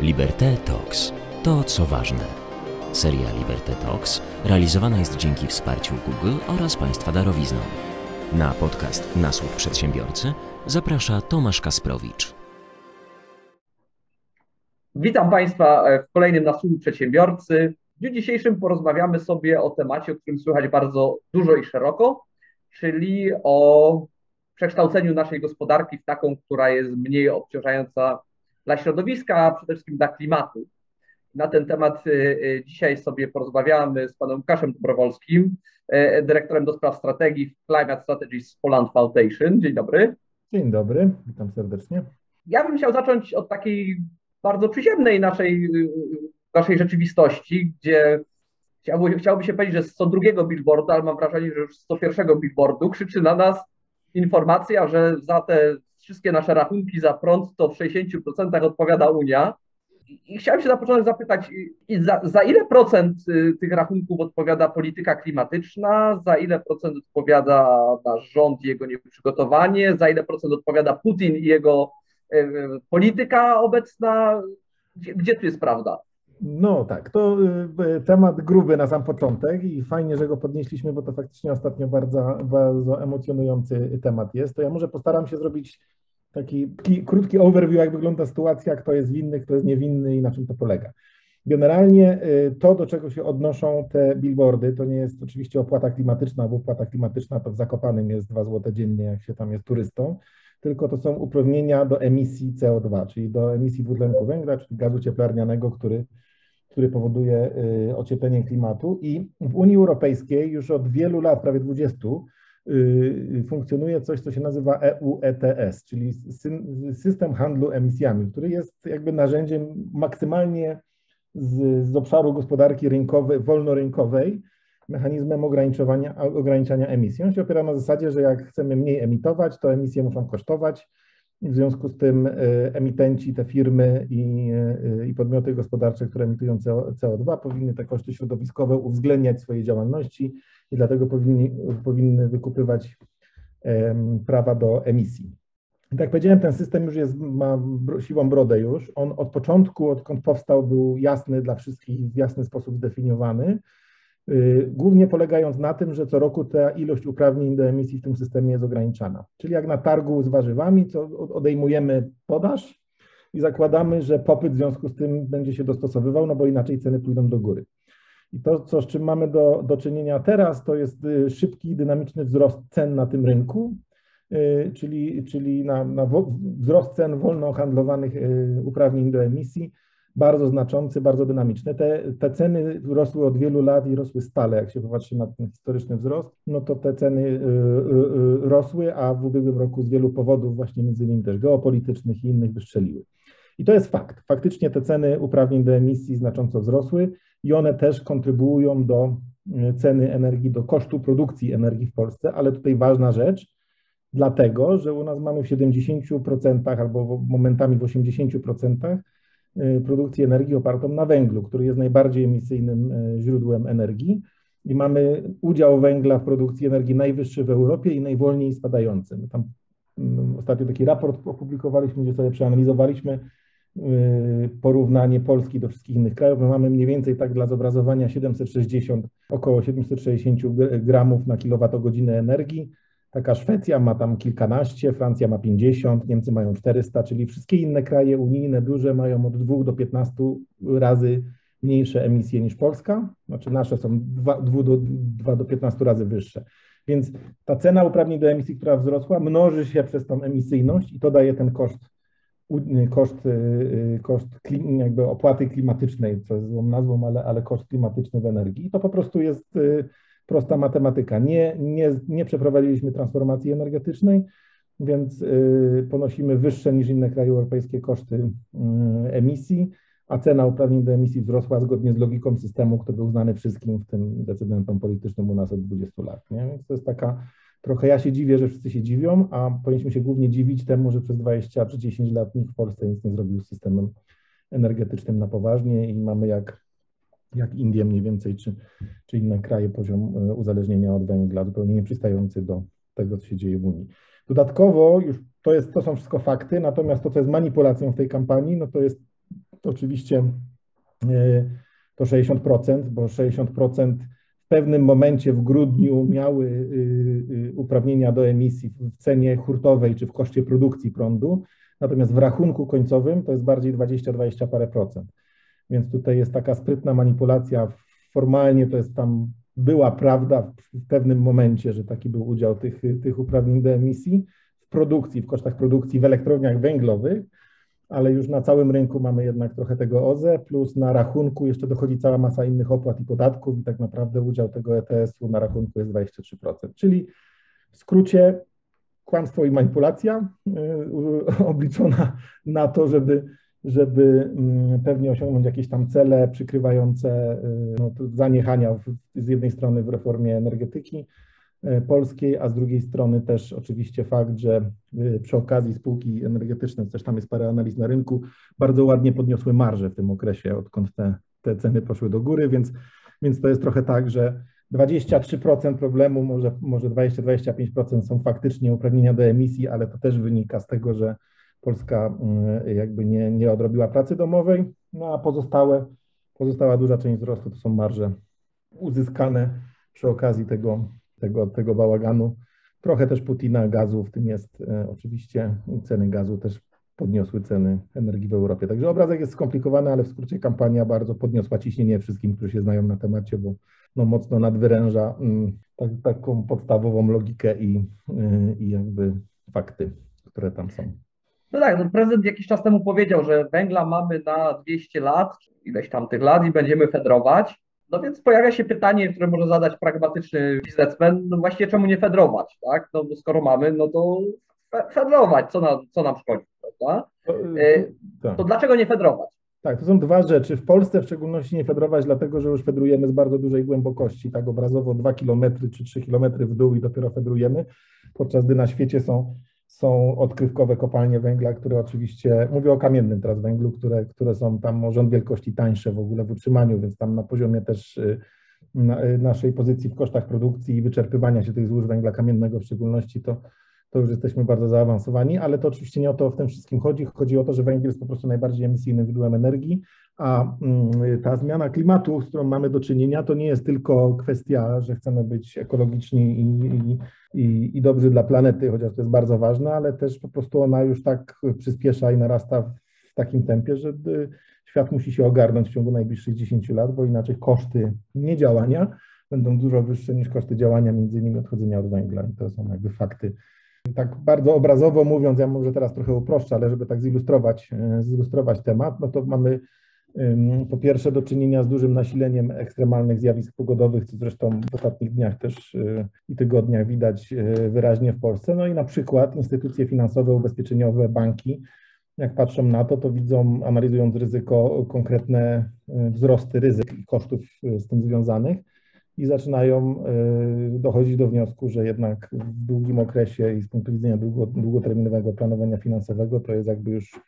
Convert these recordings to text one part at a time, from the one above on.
Liberté Talks. To, co ważne. Seria Liberté Talks realizowana jest dzięki wsparciu Google oraz Państwa darowizną. Na podcast Nasłuch Przedsiębiorcy zaprasza Tomasz Kasprowicz. Witam Państwa w kolejnym Nasłuchu Przedsiębiorcy. W dniu dzisiejszym porozmawiamy sobie o temacie, o którym słychać bardzo dużo i szeroko, czyli o przekształceniu naszej gospodarki w taką, która jest mniej obciążająca dla środowiska, a przede wszystkim dla klimatu. Na ten temat y, y, dzisiaj sobie porozmawiamy z panem Łukaszem Dobrowolskim, y, dyrektorem do spraw strategii w Climate Strategies Poland Foundation. Dzień dobry. Dzień dobry, witam serdecznie. Ja bym chciał zacząć od takiej bardzo przyziemnej naszej, naszej rzeczywistości, gdzie chciałby, chciałoby się powiedzieć, że z co drugiego billboardu, ale mam wrażenie, że już z co pierwszego billboardu krzyczy na nas informacja, że za te wszystkie nasze rachunki za prąd to w 60% odpowiada Unia. I chciałem się na początek zapytać, za, za, ile procent y, tych rachunków odpowiada polityka klimatyczna, za ile procent odpowiada nasz rząd i jego nieprzygotowanie, za ile procent odpowiada Putin i jego y, polityka obecna? Gdzie, gdzie tu jest prawda? No tak, to y, temat gruby na sam początek i fajnie, że go podnieśliśmy, bo to faktycznie ostatnio bardzo, bardzo emocjonujący temat jest. To ja może postaram się zrobić taki, taki krótki overview, jak wygląda sytuacja, kto jest winny, kto jest niewinny i na czym to polega. Generalnie y, to, do czego się odnoszą te billboardy, to nie jest oczywiście opłata klimatyczna, bo opłata klimatyczna to w Zakopanym jest 2 zł dziennie, jak się tam jest turystą, tylko to są uprawnienia do emisji CO2, czyli do emisji dwutlenku węgla, czyli gazu cieplarnianego, który który powoduje y, ocieplenie klimatu. I w Unii Europejskiej już od wielu lat, prawie 20, y, funkcjonuje coś, co się nazywa EU ETS, czyli system handlu emisjami, który jest jakby narzędziem maksymalnie z, z obszaru gospodarki rynkowej, wolnorynkowej, mechanizmem ograniczania, ograniczania emisji. On się opiera na zasadzie, że jak chcemy mniej emitować, to emisje muszą kosztować, w związku z tym e, emitenci, te firmy i, e, i podmioty gospodarcze, które emitują CO2, powinny te koszty środowiskowe uwzględniać w swojej działalności i dlatego powinni, powinny wykupywać prawa do emisji. Tak jak powiedziałem, ten system już jest, ma siwą brodę już. On od początku, odkąd powstał, był jasny dla wszystkich, w jasny sposób zdefiniowany. Y, głównie polegając na tym, że co roku ta ilość uprawnień do emisji w tym systemie jest ograniczana. Czyli jak na targu z warzywami, co odejmujemy podaż i zakładamy, że popyt w związku z tym będzie się dostosowywał, no bo inaczej ceny pójdą do góry. I to, co, z czym mamy do, do czynienia teraz, to jest y, szybki, dynamiczny wzrost cen na tym rynku, y, czyli, czyli na, na wzrost cen wolno handlowanych uprawnień do emisji bardzo znaczący, bardzo dynamiczny. Te, te ceny rosły od wielu lat i rosły stale. Jak się popatrzy na ten historyczny wzrost, no to te ceny y, y, y, rosły, a w ubiegłym roku z wielu powodów, właśnie między innymi też geopolitycznych i innych, wystrzeliły. I to jest fakt. Faktycznie te ceny uprawnień do emisji znacząco wzrosły i one też kontrybuują do ceny energii, do kosztu produkcji energii w Polsce, ale tutaj ważna rzecz, dlatego, że u nas mamy w 70% albo momentami w 80% Y, produkcji energii opartą na węglu, który jest najbardziej emisyjnym y, źródłem energii. I mamy udział węgla w produkcji energii najwyższy w Europie i najwolniej spadający. My tam mm, ostatnio taki raport opublikowaliśmy, gdzie sobie przeanalizowaliśmy y, porównanie Polski do wszystkich innych krajów. My mamy mniej więcej tak dla zobrazowania 760, około 760 gramów na kilowatogodzinę energii. Taka Szwecja ma tam kilkanaście, Francja ma 50, Niemcy mają 400, czyli wszystkie inne kraje unijne duże mają od 2 do 15 razy mniejsze emisje niż Polska. Znaczy nasze są 2, 2, do, 2 do 15 razy wyższe. Więc ta cena uprawnień do emisji, która wzrosła, mnoży się przez tą emisyjność i to daje ten koszt, koszt, y, koszt jakby opłaty klimatycznej, co jest złą nazwą, ale, ale koszt klimatyczny w energii. I to po prostu jest y, prosta matematyka. Nie, nie, nie przeprowadziliśmy transformacji energetycznej, więc y, ponosimy wyższe niż inne kraje europejskie koszty y, emisji, a cena uprawnień do emisji wzrosła zgodnie z logiką systemu, który był znany wszystkim, w tym decydentom politycznym u nas od 20 lat. Nie? Więc to jest taka trochę ja się dziwię, że wszyscy się dziwią, a powinniśmy się głównie dziwić temu, że przez 20 czy 10 lat nikt w Polsce nic nie zrobił z systemem energetycznym na poważnie i mamy jak jak Indie mniej więcej, czy, czy inne kraje, poziom e, uzależnienia od węgla zupełnie nieprzystający do tego, co się dzieje w Unii. Dodatkowo, już to, jest, to są wszystko fakty, natomiast to, co jest manipulacją w tej kampanii, no to jest oczywiście to 60%, bo 60% w pewnym momencie w grudniu miały uprawnienia do emisji w cenie hurtowej czy w koszcie produkcji prądu, natomiast w rachunku końcowym to jest bardziej 20-20 parę procent. Więc tutaj jest taka sprytna manipulacja. Formalnie to jest tam była prawda w pewnym momencie, że taki był udział tych, tych uprawnień do emisji w produkcji, w kosztach produkcji w elektrowniach węglowych, ale już na całym rynku mamy jednak trochę tego OZE, plus na rachunku jeszcze dochodzi cała masa innych opłat i podatków i tak naprawdę udział tego ETS-u na rachunku jest 23%. Czyli w skrócie kłamstwo i manipulacja yy, obliczona na to, żeby żeby mm, pewnie osiągnąć jakieś tam cele przykrywające y, no, zaniechania w, z jednej strony w reformie energetyki y, polskiej, a z drugiej strony też oczywiście fakt, że y, przy okazji spółki energetyczne, też tam jest parę analiz na rynku, bardzo ładnie podniosły marże w tym okresie, odkąd te, te ceny poszły do góry, więc, więc to jest trochę tak, że 23% problemu, może, może 20-25% są faktycznie uprawnienia do emisji, ale to też wynika z tego, że Polska mm, jakby nie, nie odrobiła pracy domowej, no a pozostałe, pozostała duża część wzrostu to są marże uzyskane przy okazji tego, tego, tego bałaganu. Trochę też Putina gazu, w tym jest e, oczywiście ceny gazu też podniosły ceny energii w Europie. Także obrazek jest skomplikowany, ale w skrócie kampania bardzo podniosła ciśnienie wszystkim, którzy się znają na temacie, bo no, mocno nadwyręża mm, tak, taką podstawową logikę i, y, i jakby fakty, które tam są. No tak, no prezydent jakiś czas temu powiedział, że węgla mamy na 200 lat, ileś tam tych lat i będziemy fedrować. No więc pojawia się pytanie, które może zadać pragmatyczny biznesmen, no właśnie czemu nie fedrować, tak? No skoro mamy, no to fedrować, co, na, co nam szkodzi, prawda? To, e, tak. to dlaczego nie fedrować? Tak, to są dwa rzeczy. W Polsce w szczególności nie fedrować, dlatego że już fedrujemy z bardzo dużej głębokości, tak obrazowo 2 km czy 3 km w dół i dopiero fedrujemy, podczas gdy na świecie są są odkrywkowe kopalnie węgla, które oczywiście, mówię o kamiennym teraz węglu, które, które są tam o rząd wielkości tańsze w ogóle w utrzymaniu, więc tam na poziomie też y, y, naszej pozycji w kosztach produkcji i wyczerpywania się tych złóż węgla kamiennego w szczególności, to, to już jesteśmy bardzo zaawansowani, ale to oczywiście nie o to w tym wszystkim chodzi. Chodzi o to, że węgiel jest po prostu najbardziej emisyjnym źródłem energii, a mm, ta zmiana klimatu, z którą mamy do czynienia, to nie jest tylko kwestia, że chcemy być ekologiczni i, i, i, dobrzy dla planety, chociaż to jest bardzo ważne, ale też po prostu ona już tak przyspiesza i narasta w takim tempie, że y, świat musi się ogarnąć w ciągu najbliższych 10 lat, bo inaczej koszty niedziałania będą dużo wyższe niż koszty działania, między innymi odchodzenia od węgla. I to są jakby fakty. Tak bardzo obrazowo mówiąc, ja może teraz trochę uproszczę, ale żeby tak zilustrować, y, zilustrować temat, no to mamy po pierwsze do czynienia z dużym nasileniem ekstremalnych zjawisk pogodowych, co zresztą w ostatnich dniach też y, i tygodniach widać y, wyraźnie w Polsce. No i na przykład instytucje finansowe, ubezpieczeniowe, banki, jak patrzą na to, to widzą, analizując ryzyko, konkretne y, wzrosty ryzyk i kosztów z tym związanych i zaczynają dochodzić do wniosku, że jednak w długim okresie i z punktu widzenia długo, długoterminowego planowania finansowego to jest jakby już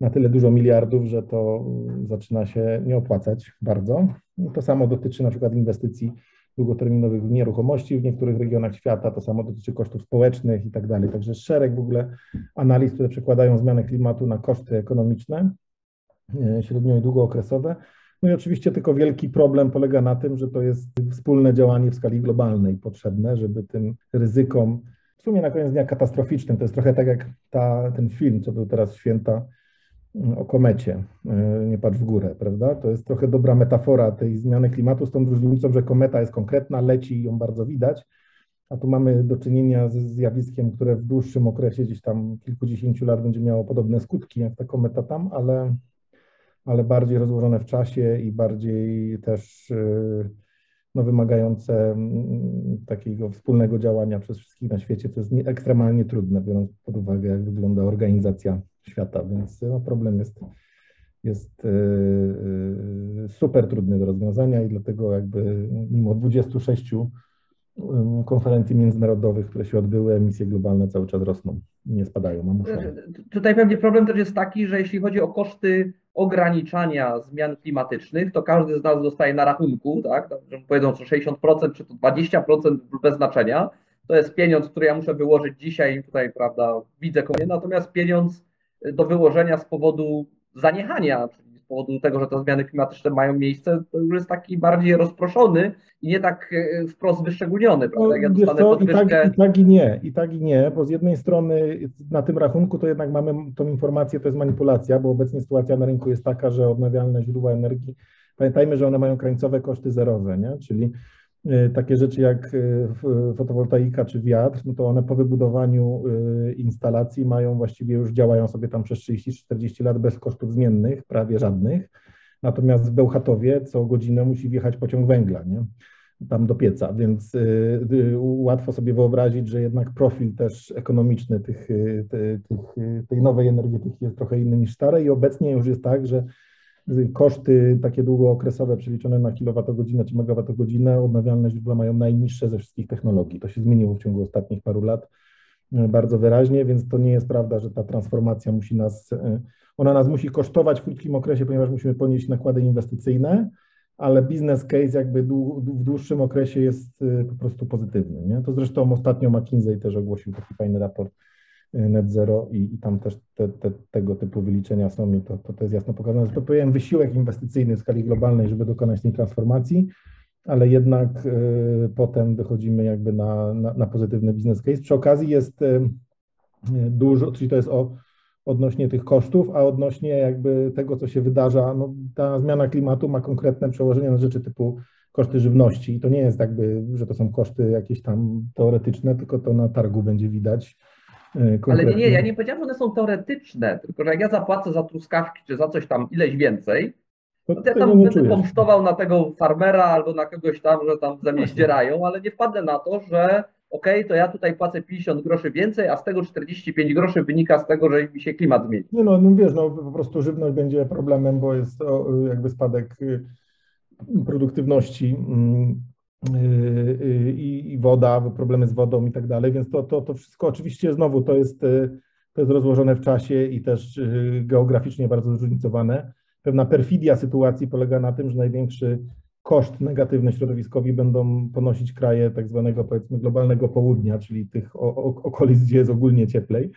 na tyle dużo miliardów, że to zaczyna się nie opłacać bardzo. To samo dotyczy na przykład inwestycji długoterminowych w nieruchomości w niektórych regionach świata, to samo dotyczy kosztów społecznych i tak dalej. Także szereg w ogóle analiz, które przekładają zmianę klimatu na koszty ekonomiczne, e, średnio i długookresowe. No i oczywiście tylko wielki problem polega na tym, że to jest wspólne działanie w skali globalnej potrzebne, żeby tym ryzykom, w sumie na koniec dnia katastroficznym, to jest trochę tak jak ta, ten film, co był teraz święta, o komecie, e, nie patrz w górę, prawda? To jest trochę dobra metafora tej zmiany klimatu z tą różnicą, że kometa jest konkretna, leci i ją bardzo widać, a tu mamy do czynienia z zjawiskiem, które w dłuższym okresie, gdzieś tam kilkudziesięciu lat będzie miało podobne skutki jak ta kometa tam, ale, ale bardziej rozłożone w czasie i bardziej też e, no, wymagające mm, takiego wspólnego działania przez wszystkich na świecie, to jest ekstremalnie trudne, biorąc pod uwagę, jak wygląda organizacja świata, więc no, problem jest, jest yy, super trudny do rozwiązania i dlatego jakby mimo 26 konferencji międzynarodowych, które się odbyły, emisje globalne cały czas rosną, nie spadają, muszą. Tutaj pewnie problem też jest taki, że jeśli chodzi o koszty ograniczania zmian klimatycznych, to każdy z nas dostaje na rachunku, tak, że powiedzą, że 60% czy to 20% bez znaczenia, to jest pieniądz, który ja muszę wyłożyć dzisiaj, tutaj, prawda, widzę, natomiast pieniądz do wyłożenia z powodu zaniechania, czyli powodu tego, że te zmiany klimatyczne mają miejsce, to już jest taki bardziej rozproszony i nie tak e, wprost wyszczególniony, prawda? Jak ja dostanę co, i, podwyżkę... tak, I tak i nie, i tak i nie, bo z jednej strony na tym rachunku to jednak mamy tą informację, to jest manipulacja, bo obecnie sytuacja na rynku jest taka, że odnawialne źródła energii, pamiętajmy, że one mają krańcowe koszty zerowe, nie? czyli takie rzeczy jak y, fotowoltaika czy wiatr, no to one po wybudowaniu y, instalacji mają właściwie już działają sobie tam przez 30-40 lat bez kosztów zmiennych, prawie żadnych. Natomiast w Bełchatowie co godzinę musi wjechać pociąg węgla, nie? tam do pieca, więc y, y, łatwo sobie wyobrazić, że jednak profil też ekonomiczny tych, y, tych, y, tej nowej energetyki jest trochę inny niż starej i obecnie już jest tak, że y, koszty takie długookresowe przeliczone na kilowatogodzinę czy megawattogodzinę odnawialne źródła mają najniższe ze wszystkich technologii. To się zmieniło w ciągu ostatnich paru lat y, bardzo wyraźnie, więc to nie jest prawda, że ta transformacja musi nas, y, ona nas musi kosztować w krótkim okresie, ponieważ musimy ponieść nakłady inwestycyjne, ale biznes case jakby w dłuższym okresie jest y, po prostu pozytywny. Nie? To zresztą ostatnio McKinsey też ogłosił taki fajny raport Net Zero i, i tam też te, te, tego typu wyliczenia są i to, to, to jest jasno pokazane. To powiem wysiłek inwestycyjny w skali globalnej, żeby dokonać tej transformacji, ale jednak y, potem wychodzimy jakby na, na, na pozytywny biznes case. Przy okazji jest y, dużo, czyli to jest o odnośnie tych kosztów, a odnośnie jakby tego, co się wydarza, no, ta zmiana klimatu ma konkretne przełożenie na rzeczy typu koszty żywności. I to nie jest jakby, że to są koszty jakieś tam teoretyczne, tylko to na targu będzie widać. E, Ale nie, nie, ja nie powiedziałem, że one są teoretyczne, tylko że jak ja zapłacę za truskawki czy za coś tam ileś więcej, To to ja tam będę czujesz. pomsztował na tego farmera albo na kogoś tam, że tam ze mnie zdzierają, ale nie wpadnę na to, że okej, to ja tutaj płacę 50 groszy więcej, a z tego 45 groszy wynika z tego, że mi się klimat zmieni. Nie no, no wiesz, no po prostu żywność będzie problemem, bo jest o, jakby spadek y, produktywności mm, i, i woda, problemy z wodą i tak dalej, więc to, to, to wszystko oczywiście znowu to jest, y, to jest rozłożone w czasie i też y, geograficznie bardzo zróżnicowane. Pewna perfidia sytuacji polega na tym, że największy koszt negatywny środowiskowi będą ponosić kraje tak zwanego powiedzmy globalnego południa, czyli tych okolic, gdzie jest ogólnie cieplej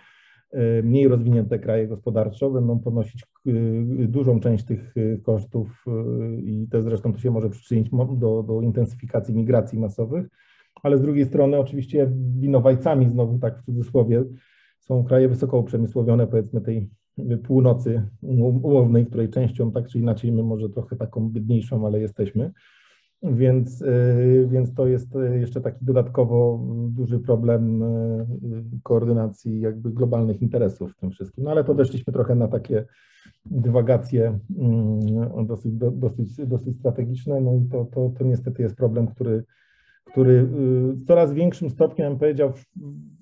mniej rozwinięte kraje gospodarczo będą ponosić e, dużą część tych e, kosztów i to zresztą to się może przyczynić do, do intensyfikacji migracji masowych, ale z drugiej strony oczywiście winowajcami, znowu tak w cudzysłowie, są kraje wysoko uprzemysłowione, powiedzmy tej północy um- umownej, której częścią tak czy inaczej my może trochę taką biedniejszą, ale jesteśmy. Więc, y, więc to jest y, jeszcze taki dodatkowo duży problem y, koordynacji jakby globalnych interesów w tym wszystkim. No ale to weszliśmy trochę na takie dywagacje mm, dosyć, do- dosyć, dosyć strategiczne. No i to, to, to niestety jest problem, który, który w coraz większym stopniu, bym powiedział,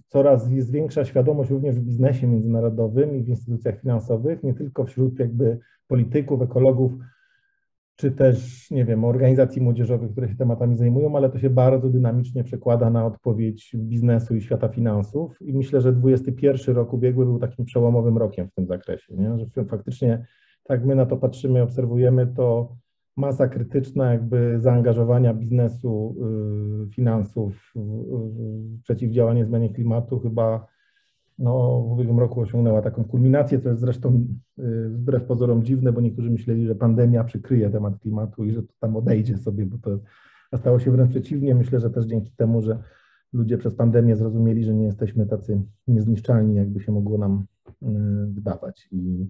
coraz jest większa świadomość również w biznesie międzynarodowym i w instytucjach finansowych, nie tylko wśród jakby polityków, ekologów, czy też, nie wiem, organizacji młodzieżowych, które się tematami zajmują, ale to się bardzo dynamicznie przekłada na odpowiedź biznesu i świata finansów. I myślę, że 21 rok ubiegły był takim przełomowym rokiem w tym zakresie, nie? że faktycznie tak my na to patrzymy, obserwujemy, to masa krytyczna jakby zaangażowania biznesu, y, finansów w, przeciwdziałanie zmianie klimatu chyba no, w ubiegłym roku osiągnęła taką kulminację, co jest zresztą y, wbrew pozorom dziwne, bo niektórzy myśleli, że pandemia przykryje temat klimatu i że to tam odejdzie sobie, bo to a stało się wręcz przeciwnie. Myślę, że też dzięki temu, że ludzie przez pandemię zrozumieli, że nie jesteśmy tacy niezniszczalni, jakby się mogło nam y, wydawać i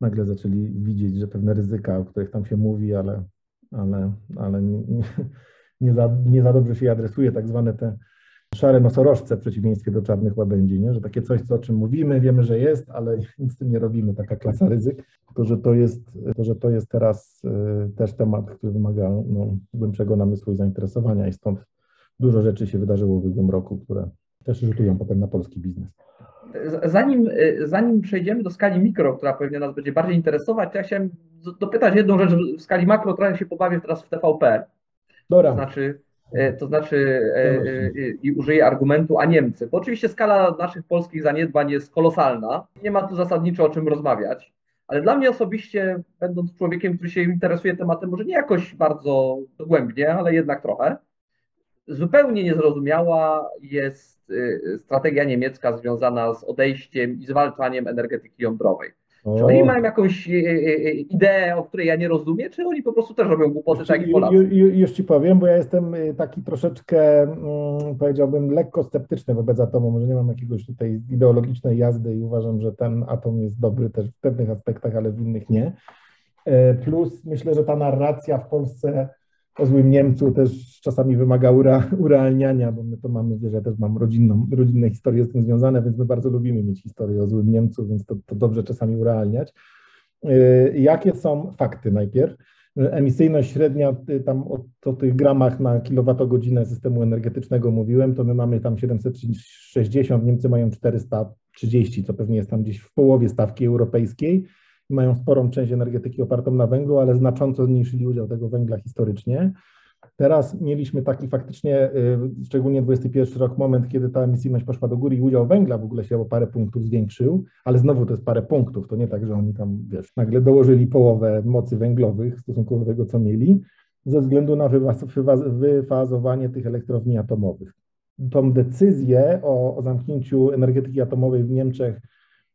nagle zaczęli widzieć, że pewne ryzyka, o których tam się mówi, ale, ale, ale nie, nie, za, nie za dobrze się je adresuje, tak zwane te szare nosorożce w przeciwieństwie do czarnych łabędzi, nie? że takie coś, co, o czym mówimy, wiemy, że jest, ale nic z tym nie robimy, taka klasa ryzyk. To, że to jest, to, że to jest teraz y, też temat, który wymaga no, głębszego namysłu i zainteresowania i stąd dużo rzeczy się wydarzyło w ubiegłym roku, które też rzutują potem na polski biznes. Zanim, zanim przejdziemy do skali mikro, która pewnie nas będzie bardziej interesować, to ja chciałem dopytać jedną rzecz w skali makro, trochę się pobawię teraz w TVP. Dobra. To znaczy, to znaczy i użyję argumentu, a Niemcy. Bo oczywiście skala naszych polskich zaniedbań jest kolosalna. Nie ma tu zasadniczo o czym rozmawiać. Ale dla mnie osobiście, będąc człowiekiem, który się interesuje tematem, może nie jakoś bardzo dogłębnie, ale jednak trochę, zupełnie niezrozumiała jest strategia niemiecka związana z odejściem i zwalczaniem energetyki jądrowej. O. Czy oni mają jakąś e, e, ideę, o której ja nie rozumiem, czy oni po prostu też robią głupoty, tak jak i Polacy? Ju, ju, już ci powiem, bo ja jestem taki troszeczkę, mm, powiedziałbym, lekko sceptyczny wobec atomu. Może nie mam jakiegoś tutaj ideologicznej jazdy i uważam, że ten atom jest dobry też w pewnych aspektach, ale w innych nie. E, Plus myślę, że ta narracja w Polsce o złym Niemcu też czasami wymaga ura, urealniania, bo my to mamy, wiesz, ja też mam rodzinną, rodzinne historie z tym związane, więc my bardzo lubimy mieć historię o złym Niemcu, więc to, to dobrze czasami urealniać. E, Jakie są fakty najpierw? Emisyjność średnia, y, tam o, o tych gramach na kilowatogodzinę systemu energetycznego mówiłem, to my mamy tam 760, Niemcy mają 430, co pewnie jest tam gdzieś w połowie stawki europejskiej. Mają sporą część energetyki opartą na węglu, ale znacząco zmniejszyli udział tego węgla historycznie. Teraz mieliśmy taki faktycznie, y, szczególnie 21 rok, moment, kiedy ta emisyjność poszła do góry i udział węgla w ogóle się o parę punktów zwiększył, ale znowu to jest parę punktów, to nie tak, że oni tam, wiesz, nagle dołożyli połowę mocy węglowych w stosunku do tego, co mieli, ze względu na wyfazowanie tych elektrowni atomowych. Tą decyzję o, o zamknięciu energetyki atomowej w Niemczech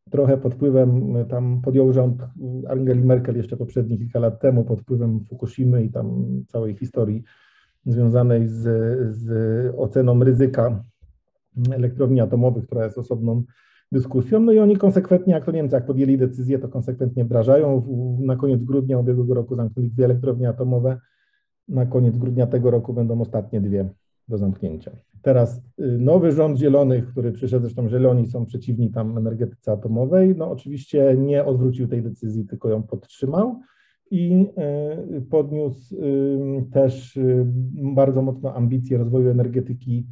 trochę pod wpływem, y, tam podjął rząd Angeli Merkel jeszcze poprzedni kilka lat temu, pod wpływem Fukushimy i tam całej historii związanej z, z oceną ryzyka elektrowni atomowych, która jest osobną dyskusją. No i oni konsekwentnie, jak to Niemcy, jak podjęli decyzję, to konsekwentnie wdrażają. Na koniec grudnia ubiegłego roku zamknęli dwie elektrownie atomowe. Na koniec grudnia tego roku będą ostatnie dwie do zamknięcia. Teraz y, nowy rząd zielonych, który przyszedł, zresztą zieloni są przeciwni tam energetyce atomowej, no oczywiście nie odwrócił tej decyzji, tylko ją podtrzymał i y, podniósł y, też bardzo mocno ambicje rozwoju energetyki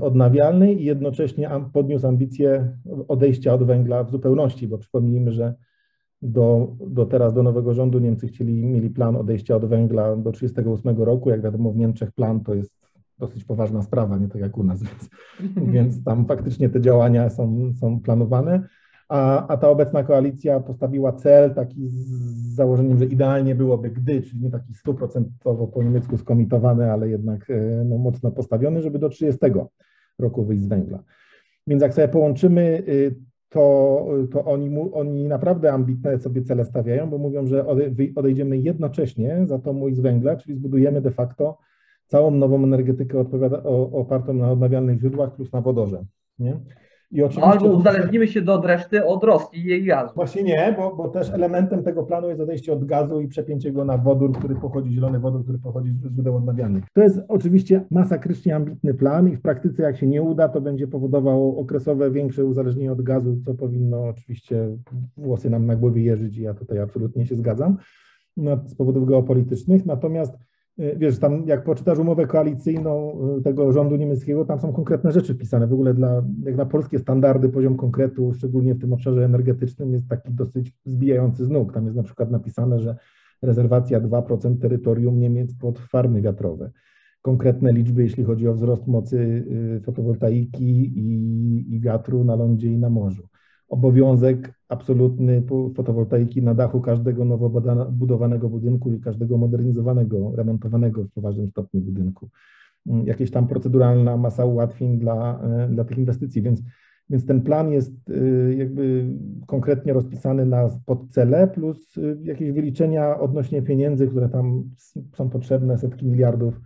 odnawialnej i jednocześnie podniósł ambicje odejścia od węgla w zupełności, bo przypomnijmy, że do, do teraz, do nowego rządu Niemcy chcieli, mieli plan odejścia od węgla do 1938 roku. Jak wiadomo, w Niemczech plan to jest dosyć poważna sprawa, nie tak jak u nas, więc, więc tam faktycznie te działania są, są planowane. A, a ta obecna koalicja postawiła cel taki z założeniem, że idealnie byłoby gdy, czyli nie taki stuprocentowo po niemiecku skomitowany, ale jednak e, no, mocno postawiony, żeby do 30 roku wyjść z węgla. Więc jak sobie połączymy, y, to, to oni, mu- oni naprawdę ambitne sobie cele stawiają, bo mówią, że odejdziemy jednocześnie z atomu i z węgla, czyli zbudujemy de facto całą nową energetykę odpowiada, o, opartą na odnawialnych źródłach plus na wodorze. Nie? I oczywiście albo uzależnimy się do reszty od Rosji i jej gazu. Właśnie nie, bo, bo też elementem tego planu jest odejście od gazu i przepięcie go na wodór, który pochodzi, zielony wodór, który pochodzi z źródeł odnawialnych. To jest oczywiście masakrycznie ambitny plan i w praktyce jak się nie uda, to będzie powodowało okresowe większe uzależnienie od gazu, co powinno oczywiście włosy nam na głowie jeżyć i ja tutaj absolutnie się zgadzam no, z powodów geopolitycznych. Natomiast wiesz, tam jak poczytasz umowę koalicyjną y, tego rządu niemieckiego, tam są konkretne rzeczy wpisane. W ogóle dla, jak na polskie standardy poziom konkretu, szczególnie w tym obszarze energetycznym, jest taki dosyć zbijający z nóg. Tam jest na przykład napisane, że rezerwacja 2% terytorium Niemiec pod farmy wiatrowe. Konkretne liczby, jeśli chodzi o wzrost mocy y, fotowoltaiki i, i wiatru na lądzie i na morzu. Obowiązek absolutny fotowoltaiki na dachu każdego nowo budowanego budynku i każdego modernizowanego, remontowanego w poważnym stopniu budynku. Mm, Jakieś tam proceduralna masa ułatwień dla, e, dla tych inwestycji, więc, więc ten plan jest y, jakby konkretnie rozpisany na podcele plus y, jakieś wyliczenia odnośnie pieniędzy, które tam są potrzebne, setki miliardów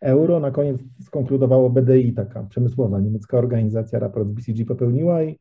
euro. Na koniec skonkludowało BDI, taka przemysłowa niemiecka organizacja, raport z BCG popełniła i,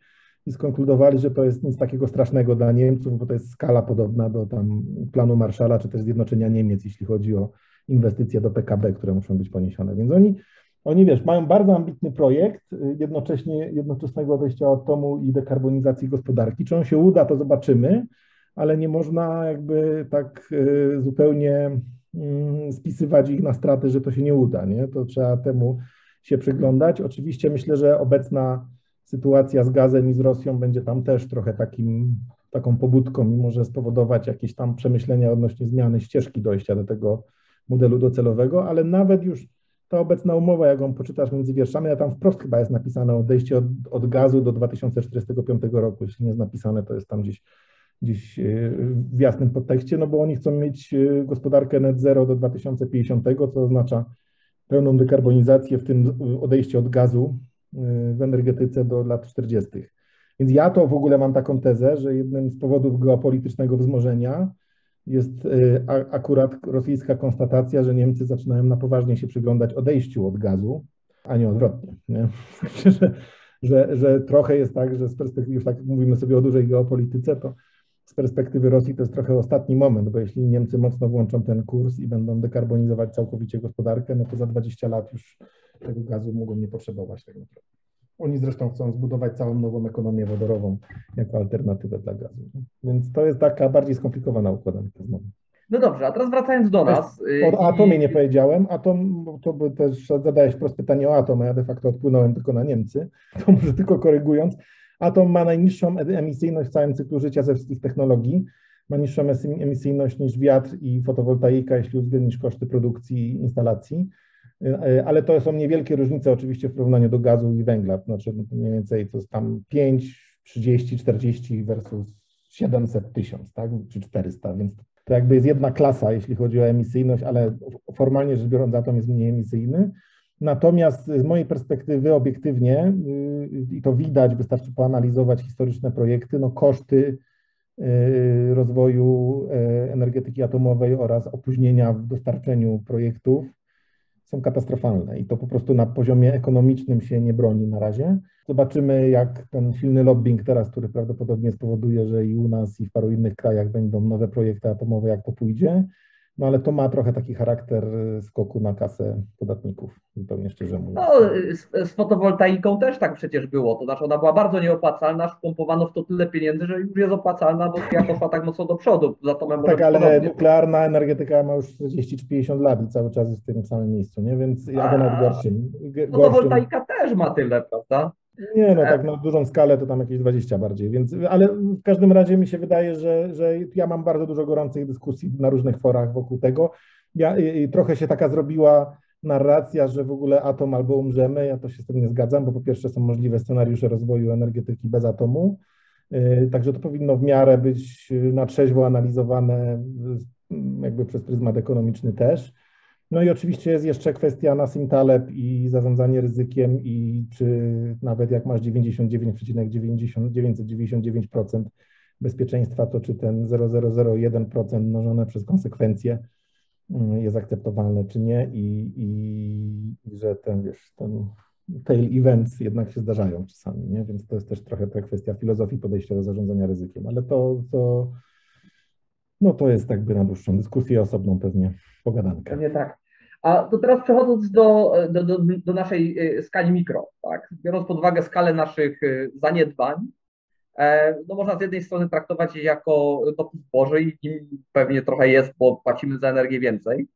i skonkludowali, że to jest nic takiego strasznego dla Niemców, bo to jest skala podobna do tam planu Marszala, czy też zjednoczenia Niemiec, jeśli chodzi o inwestycje do PKB, które muszą być poniesione. Więc oni, oni wiesz, mają bardzo ambitny projekt jednocześnie, jednoczesnego odejścia od atomu i dekarbonizacji gospodarki. Czy on się uda, to zobaczymy, ale nie można jakby tak y, zupełnie mm, spisywać ich na straty, że to się nie uda, nie? To trzeba temu się przyglądać. Oczywiście myślę, że obecna sytuacja z gazem i z Rosją będzie tam też trochę takim, taką pobudką i może spowodować jakieś tam przemyślenia odnośnie zmiany ścieżki dojścia do tego modelu docelowego, ale nawet już ta obecna umowa, jak ją poczytasz między wierszami, a tam wprost chyba jest napisane odejście od, od gazu do 2045 roku. Jeśli nie jest napisane, to jest tam gdzieś, gdzieś yy, w jasnym podtekście, no bo oni chcą mieć yy, gospodarkę net zero do 2050, co oznacza pełną dekarbonizację, w tym odejście od gazu w energetyce do lat 40. Więc ja to w ogóle mam taką tezę, że jednym z powodów geopolitycznego wzmożenia jest y, akurat rosyjska konstatacja, że Niemcy zaczynają na poważnie się przyglądać odejściu od gazu, a nie odwrotnie. Nie? że, że, że trochę jest tak, że z perspektywy, już tak mówimy sobie o dużej geopolityce, to z perspektywy Rosji to jest trochę ostatni moment, bo jeśli Niemcy mocno włączą ten kurs i będą dekarbonizować całkowicie gospodarkę, no to za 20 lat już tego gazu mogą nie potrzebować tak naprawdę. Oni zresztą chcą zbudować całą nową ekonomię wodorową jako alternatywę dla gazu. Więc to jest taka bardziej skomplikowana układanka znowu. No dobrze, a teraz wracając do nas. Y, o atomie nie powiedziałem. Atom, to by też zadałeś wprost pytanie o atom, a ja de facto odpłynąłem tylko na Niemcy. To może tylko korygując. Atom ma najniższą emisyjność w całym cyklu życia ze wszystkich technologii. Ma niższą emisyjność niż wiatr i fotowoltaika, jeśli uwzględnisz koszty produkcji i instalacji. Y, ale to są niewielkie różnice oczywiście w porównaniu do gazu i węgla. Znaczy no mniej więcej to jest tam 5, 30, 40 versus 700, 1000, tak? Czy 400, więc to jakby jest jedna klasa, jeśli chodzi o emisyjność, ale formalnie rzecz biorąc atom jest mniej emisyjny. Natomiast z mojej perspektywy obiektywnie, y, i to widać, wystarczy poanalizować historyczne projekty, no koszty y, rozwoju y, energetyki atomowej oraz opóźnienia w dostarczeniu projektów są katastrofalne i to po prostu na poziomie ekonomicznym się nie broni na razie. Zobaczymy, jak ten silny lobbying teraz, który prawdopodobnie spowoduje, że i u nas, i w paru innych krajach będą nowe projekty atomowe, jak to pójdzie. No ale to ma trochę taki charakter y, skoku na kasę podatników, zupełnie szczerze mówiąc. No, z, z, fotowoltaiką też tak przecież było. To znaczy ona była bardzo nieopłacalna, wpompowano w to tyle pieniędzy, że już jest opłacalna, bo ja poszła tak mocno do przodu. Za to tak, ale podobnie. nuklearna energetyka ma już 40 czy 50 lat i cały czas jest w tym samym miejscu, nie? Więc ja nawet gorszym. Fotowoltaika też ma tyle, prawda? Nie, no tak na dużą skalę to tam jakieś 20 bardziej, więc, ale w każdym razie mi się wydaje, że, że ja mam bardzo dużo gorących dyskusji na różnych forach wokół tego. Ja, i, trochę się taka zrobiła narracja, że w ogóle atom albo umrzemy. Ja to się z tym nie zgadzam, bo po pierwsze są możliwe scenariusze rozwoju energetyki bez atomu, yy, także to powinno w miarę być na trzeźwo analizowane jakby przez pryzmat ekonomiczny też. No i oczywiście jest jeszcze kwestia Nassim Taleb i zarządzanie ryzykiem i czy nawet jak masz 99,999% bezpieczeństwa, to czy ten 0,001% mnożone przez konsekwencje mm, jest akceptowalne, czy nie i, i, i że ten, wiesz, ten tail events jednak się zdarzają czasami, nie? Więc to jest też trochę ta kwestia filozofii podejścia do zarządzania ryzykiem, ale to, to no to jest jakby na dłuższą dyskusję, osobną pewnie pogadankę. Pewnie tak. A to teraz przechodząc do, do, do, do naszej e, skali mikro, tak? biorąc pod uwagę skalę naszych e, zaniedbań, e, no można z jednej strony traktować je jako dopust Boży i pewnie trochę jest, bo płacimy za energię więcej,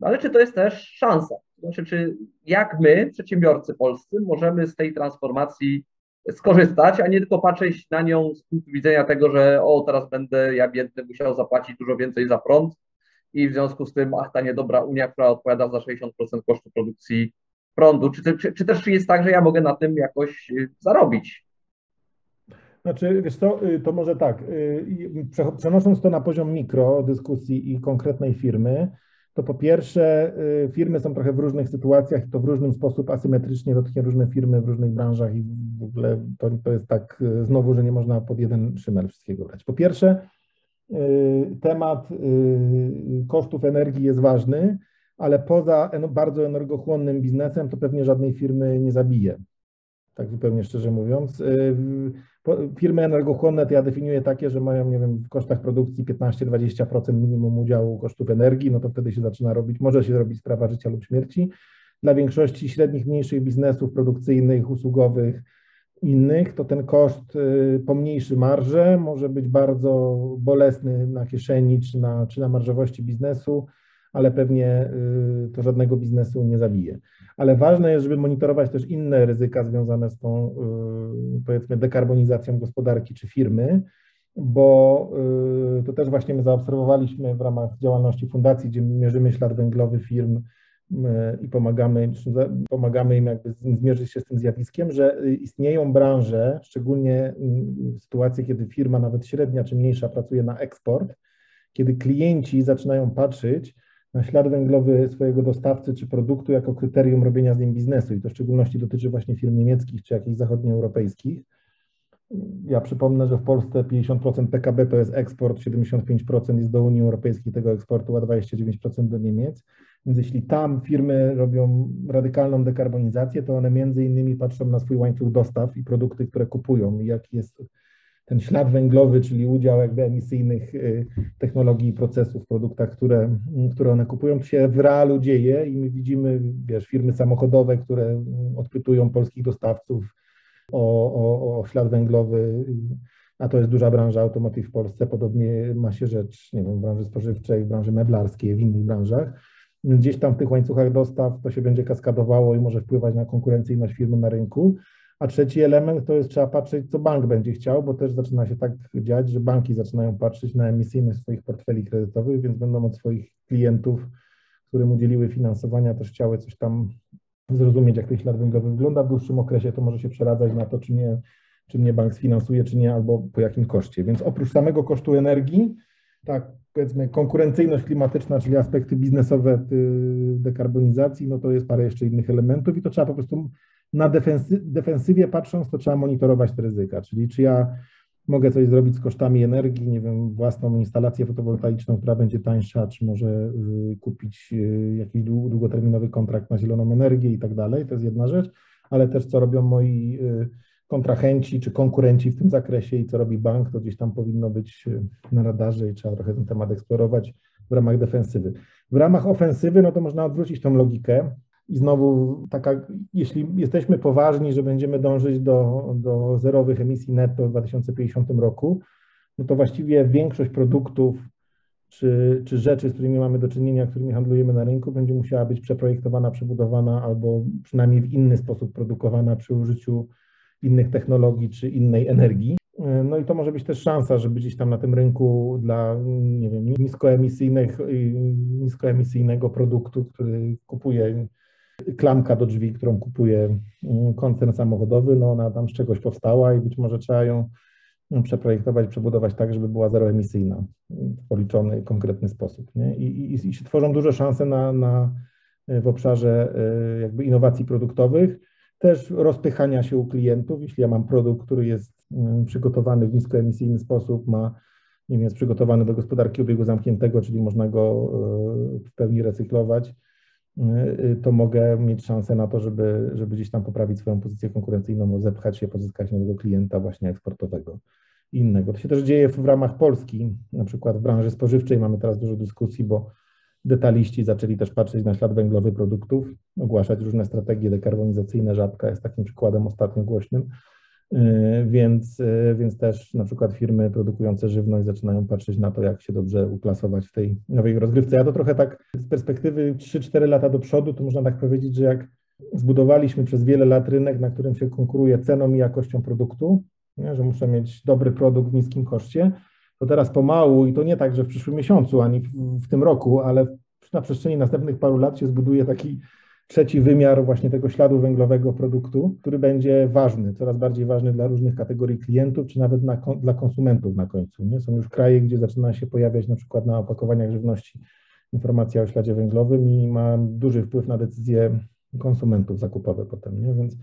no ale czy to jest też szansa? Znaczy, czy jak my, przedsiębiorcy polscy, możemy z tej transformacji skorzystać, a nie tylko patrzeć na nią z punktu widzenia tego, że o, teraz będę ja biedny musiał zapłacić dużo więcej za prąd, i w związku z tym, ach, ta niedobra Unia, która odpowiada za 60% kosztu produkcji prądu, czy, czy, czy też jest tak, że ja mogę na tym jakoś y, zarobić? Znaczy, wiesz co, y, to może tak, y, przenosząc to na poziom mikro dyskusji i konkretnej firmy, to po pierwsze firmy są trochę w różnych sytuacjach i to w różny sposób asymetrycznie dotyka różne firmy w różnych branżach i w ogóle to, to jest tak znowu, że nie można pod jeden szymel wszystkiego brać. Po pierwsze, Y, temat y, kosztów energii jest ważny, ale poza bardzo energochłonnym biznesem to pewnie żadnej firmy nie zabije. Tak zupełnie szczerze mówiąc. Firmy energochłonne to ja definiuję takie, że mają, nie wiem, w kosztach produkcji 15-20% minimum udziału kosztów energii, no to wtedy się zaczyna robić, może się robić sprawa życia lub śmierci. Dla większości średnich, mniejszych biznesów produkcyjnych, usługowych, innych, to ten koszt y, pomniejszy marże może być bardzo bolesny na kieszeni czy na, czy na marżowości biznesu, ale pewnie y, to żadnego biznesu nie zabije. Ale ważne jest, żeby monitorować też inne ryzyka związane z tą, y, powiedzmy, dekarbonizacją gospodarki czy firmy, bo to też właśnie my zaobserwowaliśmy w ramach działalności fundacji, gdzie mierzymy ślad węglowy firm i pomagamy, pomagamy im jakby zmierzyć się z tym zjawiskiem, że istnieją branże, szczególnie w sytuacji, kiedy firma nawet średnia czy mniejsza pracuje na eksport, kiedy klienci zaczynają patrzeć na ślad węglowy swojego dostawcy czy produktu jako kryterium robienia z nim biznesu. I to w szczególności dotyczy właśnie firm niemieckich czy jakichś zachodnioeuropejskich, Ja przypomnę, że w Polsce 50% PKB to jest eksport, 75% jest do Unii Europejskiej tego eksportu, a 29% do Niemiec. Więc jeśli tam firmy robią radykalną dekarbonizację, to one między innymi patrzą na swój łańcuch dostaw i produkty, które kupują, i jaki jest ten ślad węglowy, czyli udział jakby emisyjnych y, technologii i procesów w produktach, które, które one kupują, to się w realu dzieje i my widzimy, wiesz, firmy samochodowe, które odpytują polskich dostawców o, o, o ślad węglowy, a to jest duża branża automotive w Polsce, podobnie ma się rzecz, nie wiem, w branży spożywczej, w branży meblarskiej, w innych branżach. Gdzieś tam w tych łańcuchach dostaw to się będzie kaskadowało i może wpływać na konkurencyjność firmy na rynku. A trzeci element to jest trzeba patrzeć, co bank będzie chciał, bo też zaczyna się tak dziać, że banki zaczynają patrzeć na emisyjność swoich portfeli kredytowych, więc będą od swoich klientów, którym udzieliły finansowania, też chciały coś tam zrozumieć, jak ten ślad węglowy wygląda. W dłuższym okresie to może się przeradzać na to, czy mnie, czy mnie bank sfinansuje, czy nie, albo po jakim koszcie. Więc oprócz samego kosztu energii, tak powiedzmy konkurencyjność klimatyczna, czyli aspekty biznesowe dekarbonizacji, no to jest parę jeszcze innych elementów i to trzeba po prostu na defensy, defensywie patrząc, to trzeba monitorować te ryzyka, czyli czy ja mogę coś zrobić z kosztami energii, nie wiem, własną instalację fotowoltaiczną, która będzie tańsza, czy może y, kupić y, jakiś długoterminowy kontrakt na zieloną energię i tak dalej, to jest jedna rzecz, ale też co robią moi y, kontrahenci czy konkurenci w tym zakresie i co robi bank, to gdzieś tam powinno być na radarze i trzeba trochę ten temat eksplorować w ramach defensywy. W ramach ofensywy, no to można odwrócić tą logikę i znowu taka, jeśli jesteśmy poważni, że będziemy dążyć do, do zerowych emisji netto w 2050 roku, no to właściwie większość produktów czy, czy rzeczy, z którymi mamy do czynienia, którymi handlujemy na rynku, będzie musiała być przeprojektowana, przebudowana albo przynajmniej w inny sposób produkowana przy użyciu innych technologii czy innej energii. No i to może być też szansa, żeby gdzieś tam na tym rynku dla, nie wiem, niskoemisyjnych, niskoemisyjnego produktu, który kupuje klamka do drzwi, którą kupuje mm, koncern samochodowy, no ona tam z czegoś powstała i być może trzeba ją mm, przeprojektować, przebudować tak, żeby była zeroemisyjna w policzony konkretny sposób. Nie? I, i, I się tworzą duże szanse na, na, w obszarze e, jakby innowacji produktowych, też rozpychania się u klientów. Jeśli ja mam produkt, który jest mm, przygotowany w niskoemisyjny sposób, ma, nie wiem, jest przygotowany do gospodarki obiegu zamkniętego, czyli można go e, w pełni recyklować, to mogę mieć szansę na to, żeby, żeby gdzieś tam poprawić swoją pozycję konkurencyjną, zepchać się, pozyskać nowego klienta właśnie eksportowego i innego. To się też dzieje w ramach Polski, na przykład w branży spożywczej mamy teraz dużo dyskusji, bo detaliści zaczęli też patrzeć na ślad węglowy produktów, ogłaszać różne strategie dekarbonizacyjne. Żabka jest takim przykładem ostatnio głośnym. Y, więc, y, więc też na przykład firmy produkujące żywność zaczynają patrzeć na to, jak się dobrze uplasować w tej nowej rozgrywce. Ja to trochę tak z perspektywy 3-4 lata do przodu, to można tak powiedzieć, że jak zbudowaliśmy przez wiele lat rynek, na którym się konkuruje ceną i jakością produktu, nie, że muszę mieć dobry produkt w niskim koszcie, to teraz pomału i to nie tak, że w przyszłym miesiącu ani w, w tym roku, ale na przestrzeni następnych paru lat się zbuduje taki trzeci wymiar właśnie tego śladu węglowego produktu, który będzie ważny, coraz bardziej ważny dla różnych kategorii klientów, czy nawet na, dla konsumentów na końcu. Nie? Są już kraje, gdzie zaczyna się pojawiać na przykład na opakowaniach żywności informacja o śladzie węglowym i ma duży wpływ na decyzje konsumentów zakupowe potem, nie? Więc,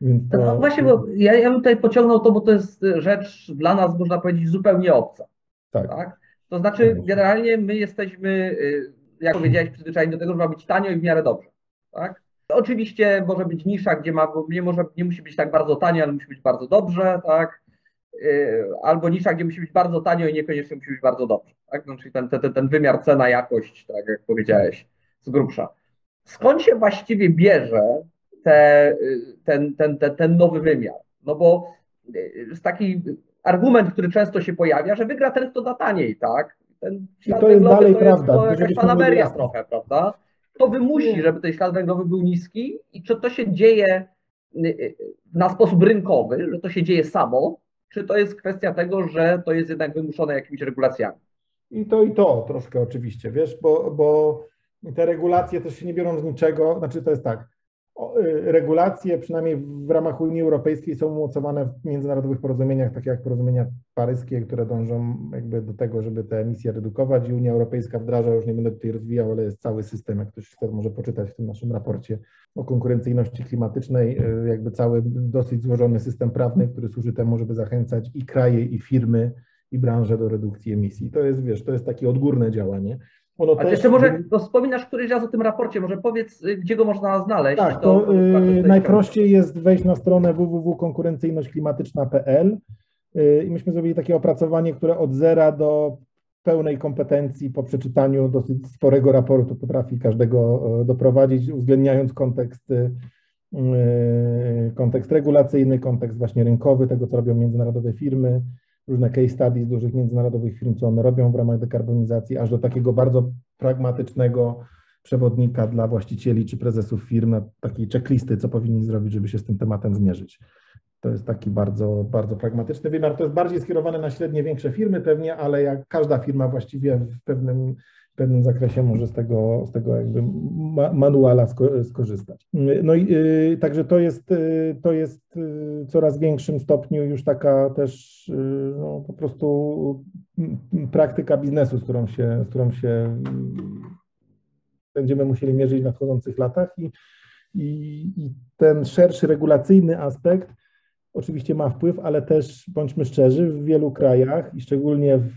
więc to... No właśnie, bo ja, ja bym tutaj pociągnął to, bo to jest rzecz dla nas, można powiedzieć, zupełnie obca. Tak. tak? To znaczy, generalnie my jesteśmy, y, jak powiedziałeś, przyzwyczajeni do tego, że ma być tanio i w miarę dobrze tak? Oczywiście może być nisza, gdzie ma, nie, może, nie musi być tak bardzo tanio, ale musi być bardzo dobrze, tak? Y, albo nisza, gdzie musi być bardzo tanio i niekoniecznie musi być bardzo dobrze. Tak? No, czyli ten, ten, ten wymiar cena, jakość, tak jak powiedziałeś, z grubsza. Skąd się właściwie bierze te, y, ten, ten, ten, ten nowy wymiar? No bo jest y, taki argument, który często się pojawia, że wygra ten, kto da taniej, tak? Ten I to jest dalej to prawda. To jakaś fanaberia trochę, prawda? To wymusi, żeby ten ślad węglowy był niski i czy to się dzieje y, y, na sposób rynkowy, że to się dzieje samo, czy to jest kwestia tego, że to jest jednak wymuszone jakimiś regulacjami? I to, i to troszkę oczywiście, wiesz, bo, bo te regulacje też się nie biorą z niczego, znaczy to jest tak, regulacje, przynajmniej w ramach Unii Europejskiej, są umocowane w międzynarodowych porozumieniach, takie jak porozumienia paryskie, które dążą jakby do tego, żeby te emisje redukować i Unia Europejska wdraża, już nie będę tutaj rozwijał, ale jest cały system, jak ktoś chce, może poczytać w tym naszym raporcie o konkurencyjności klimatycznej, y, jakby cały dosyć złożony system prawny, który służy temu, żeby zachęcać i kraje, i firmy, i branże do redukcji emisji. To jest, wiesz, to jest takie odgórne działanie. Ono A też... jeszcze może to wspominasz któryś raz o tym raporcie, może powiedz, y, gdzie go można znaleźć. Tak, to, to yy, najprościej jest wejść na stronę www.konkurencyjnośklimatyczna.pl yy, i myśmy zrobili takie opracowanie, które od zera do pełnej kompetencji po przeczytaniu dosyć sporego raportu potrafi każdego y, doprowadzić, uwzględniając kontekst, yy, kontekst regulacyjny, kontekst właśnie rynkowy, tego co robią międzynarodowe firmy, różne case studies dużych międzynarodowych firm, co one robią w ramach dekarbonizacji, aż do takiego bardzo pragmatycznego przewodnika dla właścicieli czy prezesów firm, takiej checklisty, co powinni zrobić, żeby się z tym tematem zmierzyć. To jest taki bardzo, bardzo pragmatyczny wymiar. To jest bardziej skierowane na średnie, większe firmy pewnie, ale jak każda firma właściwie w pewnym w pewnym zakresie może z tego, z tego jakby manuala skorzystać. No i y, także to jest, y, to jest y, coraz większym stopniu już taka też no, po prostu praktyka biznesu, z którą się, z którą się będziemy musieli mierzyć w nadchodzących latach i, i, i ten szerszy regulacyjny aspekt oczywiście ma wpływ, ale też bądźmy szczerzy, w wielu krajach i szczególnie w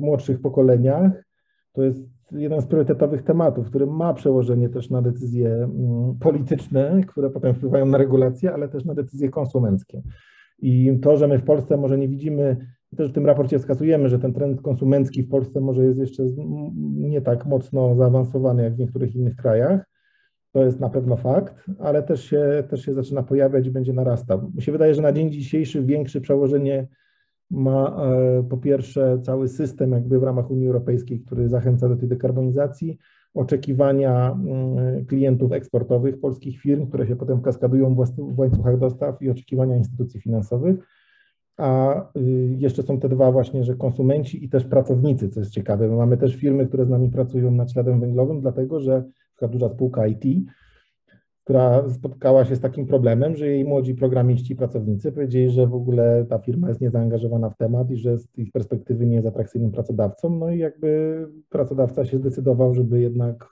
młodszych pokoleniach to jest jeden z priorytetowych tematów, który ma przełożenie też na decyzje mm, polityczne, które potem wpływają na regulacje, ale też na decyzje konsumenckie. I to, że my w Polsce może nie widzimy, też w tym raporcie wskazujemy, że ten trend konsumencki w Polsce może jest jeszcze nie tak mocno zaawansowany jak w niektórych innych krajach, to jest na pewno fakt, ale też się, też się zaczyna pojawiać i będzie narastał. Mi się wydaje, że na dzień dzisiejszy większe przełożenie ma e, po pierwsze cały system jakby w ramach Unii Europejskiej, który zachęca do tej dekarbonizacji, oczekiwania mm, klientów eksportowych polskich firm, które się potem kaskadują w łańcuchach dostaw i oczekiwania instytucji finansowych. A y, jeszcze są te dwa właśnie, że konsumenci i też pracownicy, co jest ciekawe. My mamy też firmy, które z nami pracują nad śladem węglowym, dlatego że na przykład duża spółka IT która spotkała się z takim problemem, że jej młodzi programiści, pracownicy powiedzieli, że w ogóle ta firma jest niezaangażowana w temat i że z ich perspektywy nie jest atrakcyjnym pracodawcą. No i jakby pracodawca się zdecydował, żeby jednak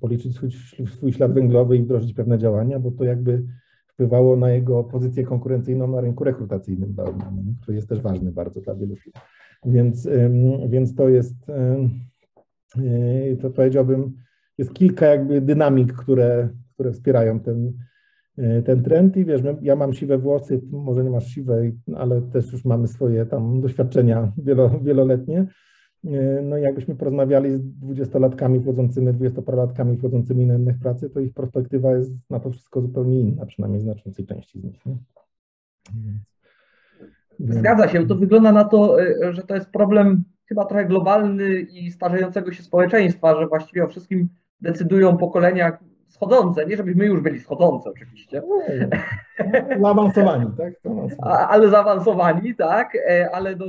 policzyć swój, ślad węglowy i wdrożyć pewne działania, bo to jakby wpływało na jego pozycję konkurencyjną na rynku rekrutacyjnym, który jest też ważny bardzo dla wielu firm. Więc, więc to jest, to powiedziałbym, jest kilka jakby dynamik, które, które wspierają ten, e, ten trend i wiesz, ja mam siwe włosy, może nie masz siwe, ale też już mamy swoje tam doświadczenia wielo, wieloletnie. E, no i jakbyśmy porozmawiali z dwudziestolatkami wchodzącymi, dwudziestoparolatkami wchodzącymi na innych pracy, to ich perspektywa jest na to wszystko zupełnie inna, przynajmniej znaczącej części z nich. Nie? Zgadza się, to wygląda na to, e, że to jest problem chyba trochę globalny i starzejącego się społeczeństwa, że właściwie o wszystkim decydują pokolenia schodzące, nie żebyśmy już byli schodzące oczywiście. Zaawansowani, tak? Ale zaawansowani, tak, e, ale no,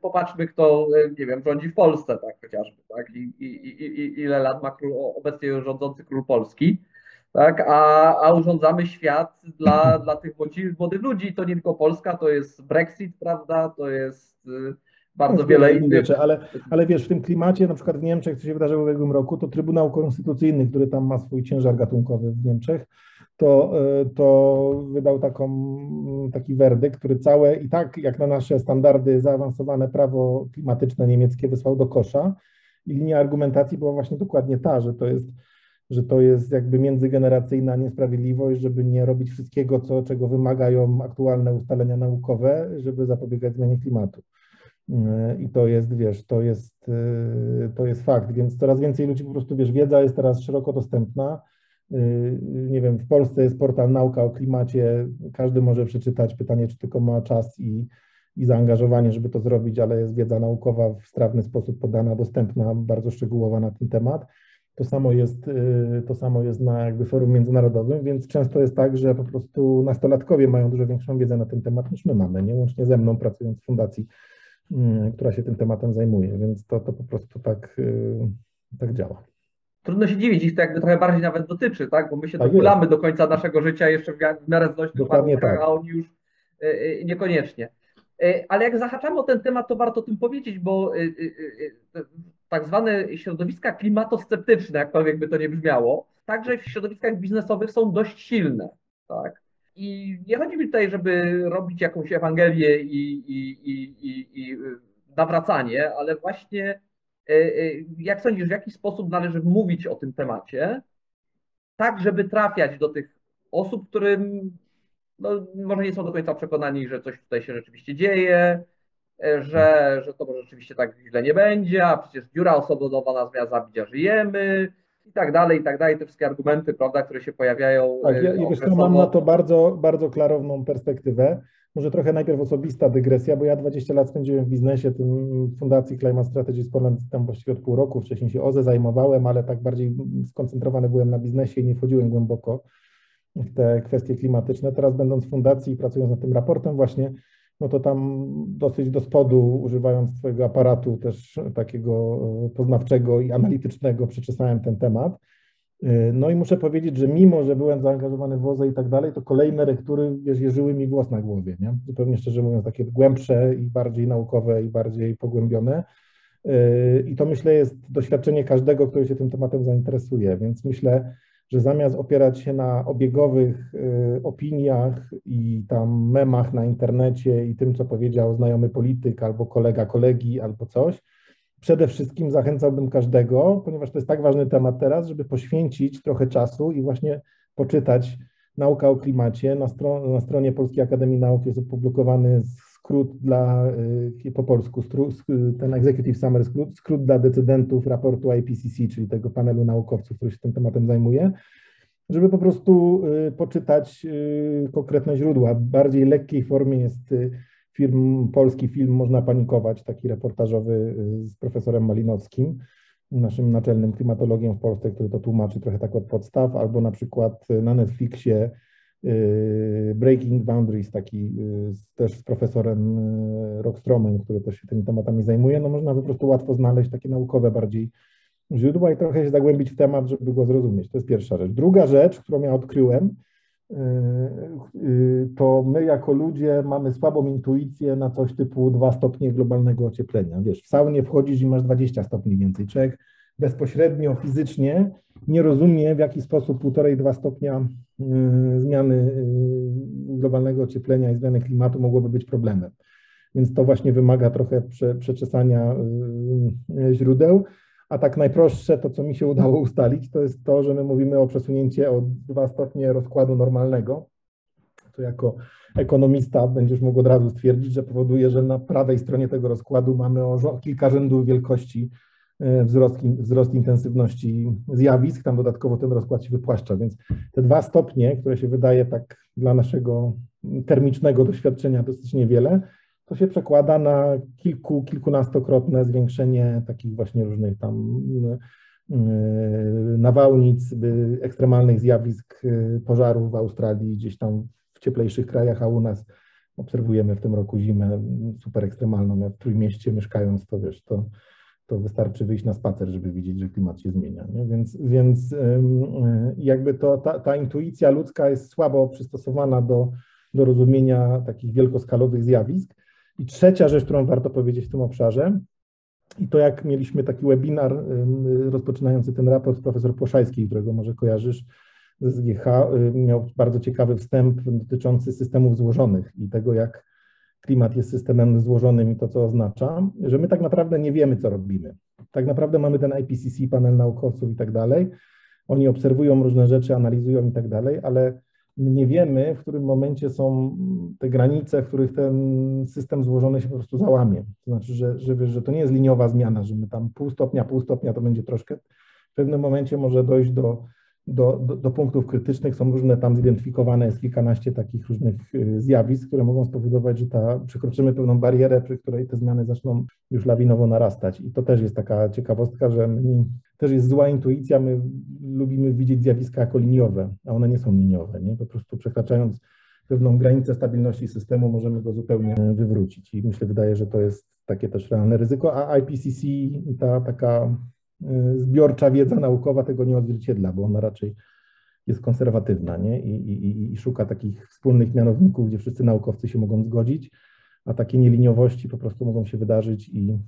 popatrzmy, kto, e, nie wiem, rządzi w Polsce, tak, chociażby, tak, i, i, i ile lat ma król, obecnie rządzący król Polski, tak, a, a urządzamy świat dla, dla tych młodych, ludzi, to nie tylko Polska, to jest Brexit, prawda, to jest bardzo no, wiele innych rzeczy, ale, ale wiesz, w tym klimacie, na przykład w Niemczech, co się wydarzyło w ubiegłym roku, to Trybunał Konstytucyjny, który tam ma swój ciężar gatunkowy w Niemczech, to, e, to wydał taką, taki werdykt, który całe i tak jak na nasze standardy zaawansowane prawo klimatyczne niemieckie wysłał do kosza. I linia argumentacji była właśnie dokładnie ta, że to jest że to jest jakby międzygeneracyjna niesprawiedliwość, żeby nie robić wszystkiego, co, czego wymagają aktualne ustalenia naukowe, żeby zapobiegać zmianie klimatu. E, I to jest, wiesz, to jest, e, to jest fakt, więc coraz więcej ludzi po prostu, wiesz, wiedza jest teraz szeroko dostępna. E, nie wiem, w Polsce jest portal Nauka o klimacie, każdy może przeczytać, pytanie, czy tylko ma czas i, i zaangażowanie, żeby to zrobić, ale jest wiedza naukowa w strawny sposób podana, dostępna, bardzo szczegółowa na ten temat. To samo jest, to samo jest na jakby forum międzynarodowym, więc często jest tak, że po prostu nastolatkowie mają dużo większą wiedzę na ten temat niż my mamy, nie? Łącznie ze mną pracując w fundacji która się tym tematem zajmuje, więc to, to po prostu tak, y, tak działa. trudno się dziwić, ich to jakby trochę bardziej nawet dotyczy, tak? Bo my się Tak dokulamy do końca naszego życia jeszcze w miarę znośnych Dokładnie warunkach, tak. a oni już y, y, niekoniecznie. Ale jak zahaczamy o ten temat, to warto o tym powiedzieć, bo tak zwane środowiska klimatosceptyczne, jakkolwiek by to nie brzmiało, także w środowiskach biznesowych są dość silne, tak? I nie chodzi mi tutaj, żeby robić jakąś Ewangelię i, i, i, i, i nawracanie, ale właśnie y, y, jak sądzisz, w jaki sposób należy mówić o tym temacie, tak żeby trafiać do tych osób, którym no, może nie są do końca przekonani, że coś tutaj się rzeczywiście dzieje, e, że, że to może rzeczywiście tak źle nie będzie, a przecież dziura osobowa nas miała zabić, a żyjemy tak dalej, i tak dalej. Te wszystkie argumenty, prawda, które się pojawiają. Tak, e, ja, ja wiesz, co, mam na to bardzo, bardzo klarowną perspektywę. Może trochę najpierw osobista dygresja, bo ja 20 lat spędziłem w biznesie, tym Fundacji Climate Strategies Poland tam właściwie od pół roku. Wcześniej się OZE zajmowałem, ale tak bardziej skoncentrowany byłem na biznesie i nie wchodziłem głęboko w te kwestie klimatyczne. Teraz będąc w fundacji i pracując nad tym raportem właśnie, no to tam dosyć do spodu, używając Twojego aparatu też takiego e, poznawczego i analitycznego, przeczesałem ten temat. E, No i muszę powiedzieć, że mimo, że byłem zaangażowany w OZE i tak dalej, to kolejne lektury, wiesz, jeżyły mi włos na głowie, nie? Zupełnie szczerze mówiąc, takie głębsze i bardziej naukowe i bardziej pogłębione. E, I to myślę jest doświadczenie każdego, kto się tym tematem zainteresuje, więc myślę, że zamiast opierać się na obiegowych y, opiniach i tam memach na internecie i tym, co powiedział znajomy polityk albo kolega kolegi albo coś, przede wszystkim zachęcałbym każdego, ponieważ to jest tak ważny temat teraz, żeby poświęcić trochę czasu i właśnie poczytać nauka o klimacie. Na, na stronie Polskiej Akademii Nauk jest opublikowany skrót dla, y, po polsku, ten Executive Summary skrót, skrót dla decydentów raportu IPCC, czyli tego panelu naukowców, który się tym tematem zajmuje, żeby po prostu y, poczytać y, konkretne źródła. W bardziej lekkiej formie jest film, polski film Można panikować, taki reportażowy z profesorem Malinowskim, naszym naczelnym klimatologiem w Polsce, który to tłumaczy trochę tak od podstaw, albo na przykład na Netflixie Breaking Boundaries, taki też z profesorem Rockstromem, który też się tymi tematami zajmuje, no można po prostu łatwo znaleźć takie naukowe bardziej źródła i trochę się zagłębić w temat, żeby go zrozumieć. To jest pierwsza rzecz. Druga rzecz, którą ja odkryłem, to my jako ludzie mamy słabą intuicję na coś typu 2 stopnie globalnego ocieplenia. Wiesz, w saunie wchodzisz i masz 20 stopni więcej. Człowiek bezpośrednio, fizycznie nie rozumie, w jaki sposób 1,5-2 stopnia zmiany globalnego ocieplenia i zmiany klimatu mogłoby być problemem. Więc to właśnie wymaga trochę prze, przeczesania źródeł. A tak najprostsze, to co mi się udało ustalić, to jest to, że my mówimy o przesunięcie o 2 stopnie rozkładu normalnego. To jako ekonomista będziesz mógł od razu stwierdzić, że powoduje, że na prawej stronie tego rozkładu mamy o kilka rzędów wielkości wzrost, wzrost intensywności zjawisk, tam dodatkowo ten rozkład się wypłaszcza, więc te dwa stopnie, które się wydaje tak dla naszego termicznego doświadczenia dosyć niewiele, to się przekłada na kilku, kilkunastokrotne zwiększenie takich właśnie różnych tam nawałnic, ekstremalnych zjawisk pożarów w Australii, gdzieś tam w cieplejszych krajach, a u nas obserwujemy w tym roku zimę super ekstremalną. Ja w Trójmieście mieszkając, to wiesz, to, to wystarczy wyjść na spacer, żeby widzieć, że klimat się zmienia. Nie? Więc, więc jakby to, ta, ta intuicja ludzka jest słabo przystosowana do, do rozumienia takich wielkoskalowych zjawisk. I trzecia rzecz, którą warto powiedzieć w tym obszarze, i to jak mieliśmy taki webinar rozpoczynający ten raport, profesor Płoszajski, którego może kojarzysz z SGH, miał bardzo ciekawy wstęp dotyczący systemów złożonych i tego, jak klimat jest systemem złożonym i to, co oznacza, że my tak naprawdę nie wiemy, co robimy. Tak naprawdę mamy ten IPCC, panel naukowców i tak dalej. Oni obserwują różne rzeczy, analizują i tak dalej, ale nie wiemy, w którym momencie są te granice, w których ten system złożony się po prostu załamie. To znaczy, że, że, że to nie jest liniowa zmiana, że my tam pół stopnia, pół stopnia to będzie troszkę. W pewnym momencie może dojść do, do, do, do punktów krytycznych. Są różne tam zidentyfikowane, jest kilkanaście takich różnych zjawisk, które mogą spowodować, że ta, przekroczymy pewną barierę, przy której te zmiany zaczną już lawinowo narastać. I to też jest taka ciekawostka, że my, też jest zła intuicja, my lubimy widzieć zjawiska jako liniowe, a one nie są liniowe. Nie? Po prostu przekraczając pewną granicę stabilności systemu możemy go zupełnie wywrócić. I myślę, wydaje, że to jest takie też realne ryzyko, a IPCC, ta taka zbiorcza wiedza naukowa tego nie odzwierciedla, bo ona raczej jest konserwatywna nie? I, i, i szuka takich wspólnych mianowników, gdzie wszyscy naukowcy się mogą zgodzić, a takie nieliniowości po prostu mogą się wydarzyć i,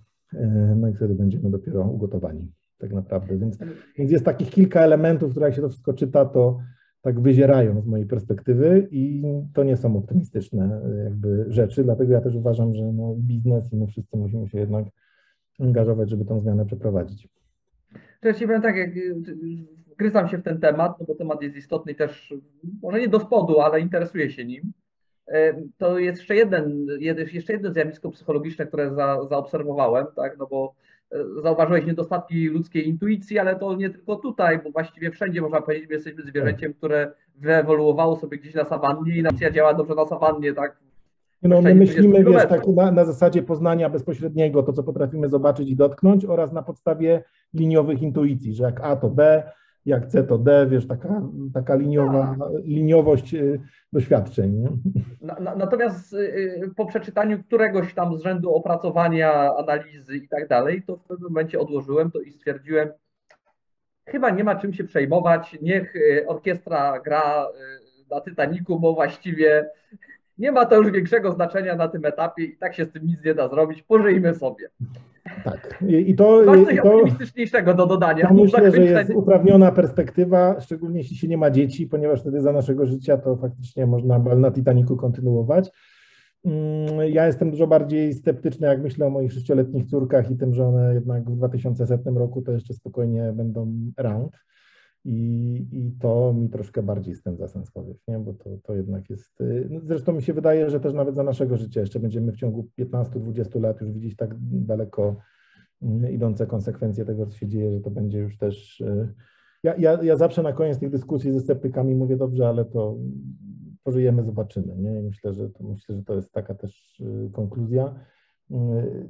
no i wtedy będziemy dopiero ugotowani tak naprawdę. Więc, więc jest takich kilka elementów, które jak się to wszystko czyta, to tak wyzierają z mojej perspektywy i to nie są optymistyczne jakby rzeczy, dlatego ja też uważam, że no biznes i my wszyscy musimy się jednak angażować, żeby tą zmianę przeprowadzić. To ja ci powiem tak, jak wgryzam się w ten temat, no bo temat jest istotny też może nie do spodu, ale interesuję się nim. To jest jeszcze jeden, jeszcze jedno zjawisko psychologiczne, które za, zaobserwowałem, tak, no bo zauważyłeś niedostatki ludzkiej intuicji, ale to nie tylko tutaj, bo właściwie wszędzie można powiedzieć, że jesteśmy zwierzęciem, które wyewoluowało sobie gdzieś na sawannie i nacja działa dobrze na sawannie, tak? No, my myślimy, wiesz, tak na, na, zasadzie poznania bezpośredniego, to co potrafimy zobaczyć i dotknąć oraz na podstawie liniowych intuicji, że jak A to B, jak C to D, wiesz, taka, taka liniowa, liniowość y, doświadczeń. Nie? Natomiast y, po przeczytaniu któregoś tam z rzędu opracowania, analizy i tak dalej, to w pewnym momencie odłożyłem to i stwierdziłem, chyba nie ma czym się przejmować, niech y, orkiestra gra na Titaniku, bo właściwie nie ma to już większego znaczenia na tym etapie i tak się z tym nic nie da zrobić, pożyjmy sobie. Tak. I, i to, Masz coś i to, optymistyczniejszego do dodania. Ja myślę, że jest uprawniona perspektywa, szczególnie jeśli się nie ma dzieci, ponieważ wtedy za naszego życia to faktycznie można na Titaniku kontynuować. Mm, ja jestem dużo bardziej sceptyczny, jak myślę o moich sześcioletnich córkach i tym, że one jednak w 2100 roku to jeszcze spokojnie będą round. I, I to mi troszkę bardziej spędza sens powiek, nie? bo to, to jednak jest. Y, no zresztą mi się wydaje, że też nawet za naszego życia jeszcze będziemy w ciągu 15-20 lat już widzieć tak daleko y, idące konsekwencje tego, co się dzieje, że to będzie już też. Y, ja, ja, ja zawsze na koniec tych dyskusji ze sceptykami mówię, dobrze, ale to pożyjemy, zobaczymy. Nie? I myślę, że to, myślę, że to jest taka też konkluzja.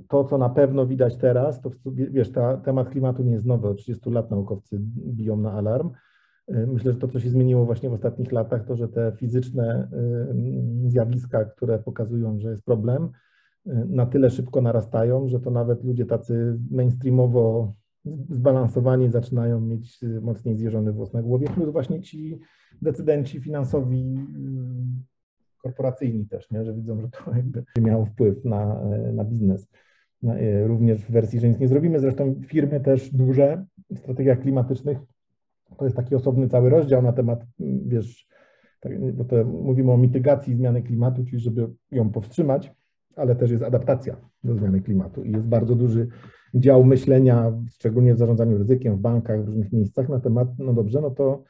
To, co na pewno widać teraz, to wiesz, ta, temat klimatu nie jest nowy. Od 30 lat naukowcy biją na alarm. Myślę, że to, co się zmieniło właśnie w ostatnich latach, to, że te fizyczne zjawiska, które pokazują, że jest problem, na tyle szybko narastają, że to nawet ludzie tacy mainstreamowo zbalansowani zaczynają mieć mocniej zjeżony włos na głowie, plus właśnie ci decydenci finansowi korporacyjni też, nie? że widzą, że to jakby miało wpływ na, na biznes. E, również w wersji, że nic nie zrobimy. Zresztą firmy też duże w strategiach klimatycznych to jest taki osobny cały rozdział na temat, wiesz, tak, bo to mówimy o mitygacji zmiany klimatu, czyli żeby ją powstrzymać, ale też jest adaptacja do zmiany klimatu i jest bardzo duży dział myślenia, szczególnie w zarządzaniu ryzykiem, w bankach, w różnych miejscach na temat, no dobrze, no to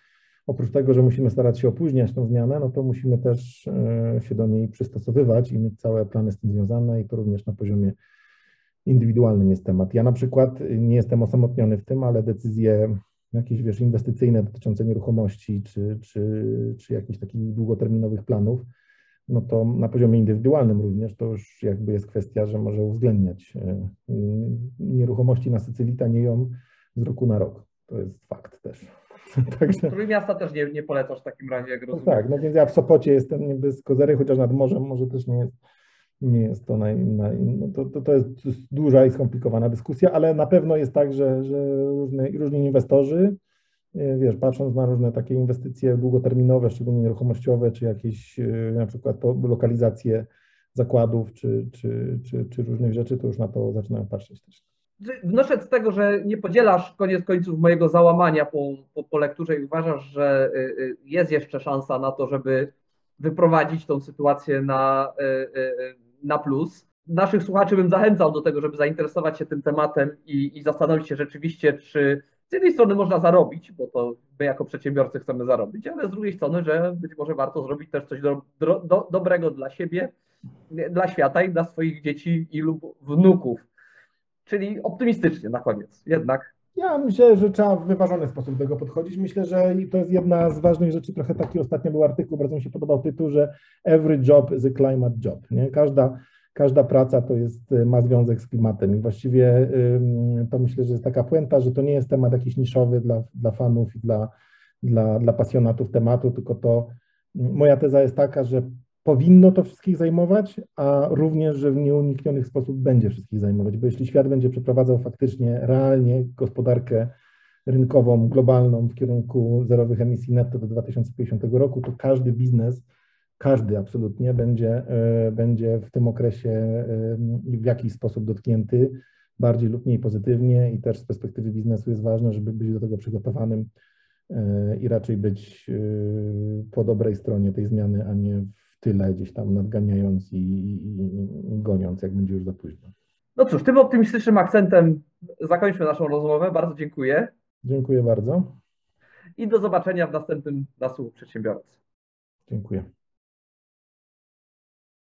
oprócz tego, że musimy starać się opóźniać tę zmianę, no to musimy też e, się do niej przystosowywać i mieć całe plany z tym związane i to również na poziomie indywidualnym jest temat. Ja na przykład nie jestem osamotniony w tym, ale decyzje jakieś, wiesz, inwestycyjne dotyczące nieruchomości czy, czy, czy jakichś takich długoterminowych planów, no to na poziomie indywidualnym również to już jakby jest kwestia, że może uwzględniać e, nieruchomości na Sycylii tanieją z roku na rok. To jest fakt też. Także... Trójmiasta też nie, nie polecasz w takim razie, jak rozumiem. No tak, no więc ja w Sopocie jestem niby z Kozery, chociaż nad morzem może też nie jest, nie jest to, naj, naj, no to, to, to jest duża i skomplikowana dyskusja, ale na pewno jest tak, że, że różne, różni inwestorzy, e, wiesz, patrząc na różne takie inwestycje długoterminowe, szczególnie nieruchomościowe, czy jakieś e, na przykład lokalizacje zakładów, czy, czy, czy, czy różnych rzeczy, to już na to zaczynają patrzeć też. Wnoszę z tego, że nie podzielasz koniec końców mojego załamania po, po, po lekturze i uważasz, że y, y, jest jeszcze szansa na to, żeby wyprowadzić tą sytuację na, y, na plus. Naszych słuchaczy bym zachęcał do tego, żeby zainteresować się tym tematem i, i zastanowić się rzeczywiście, czy z jednej strony można zarobić, bo to my jako przedsiębiorcy chcemy zarobić, ale z drugiej strony, że być może warto zrobić też coś do, do, dobrego dla siebie, dla świata i dla swoich dzieci i lub wnuków. Czyli optymistycznie na koniec, jednak. Ja myślę, że trzeba w wyważony sposób do tego podchodzić. Myślę, że to jest jedna z ważnych rzeczy. Trochę taki ostatnio był artykuł, bardzo mi się podobał tytuł, że every job is a climate job. Nie? Każda, każda praca to jest, ma związek z klimatem i właściwie to myślę, że jest taka puenta, że to nie jest temat jakiś niszowy dla, dla fanów i dla, dla, dla pasjonatów tematu, tylko to moja teza jest taka, że powinno to wszystkich zajmować, a również, że w nieunikniony sposób będzie wszystkich zajmować, bo jeśli świat będzie przeprowadzał faktycznie realnie gospodarkę rynkową, globalną w kierunku zerowych emisji netto do 2050 roku, to każdy biznes, każdy absolutnie będzie, e, będzie w tym okresie e, w jakiś sposób dotknięty, bardziej lub mniej pozytywnie i też z perspektywy biznesu jest ważne, żeby być do tego przygotowanym e, i raczej być po dobrej stronie tej zmiany, a nie w tyle gdzieś tam nadganiając i, i, i goniąc, jak będzie już za późno. No cóż, tym optymistycznym akcentem zakończmy naszą rozmowę. Bardzo dziękuję. Dziękuję bardzo. I do zobaczenia w następnym Nasłuchu Przedsiębiorcy. Dziękuję.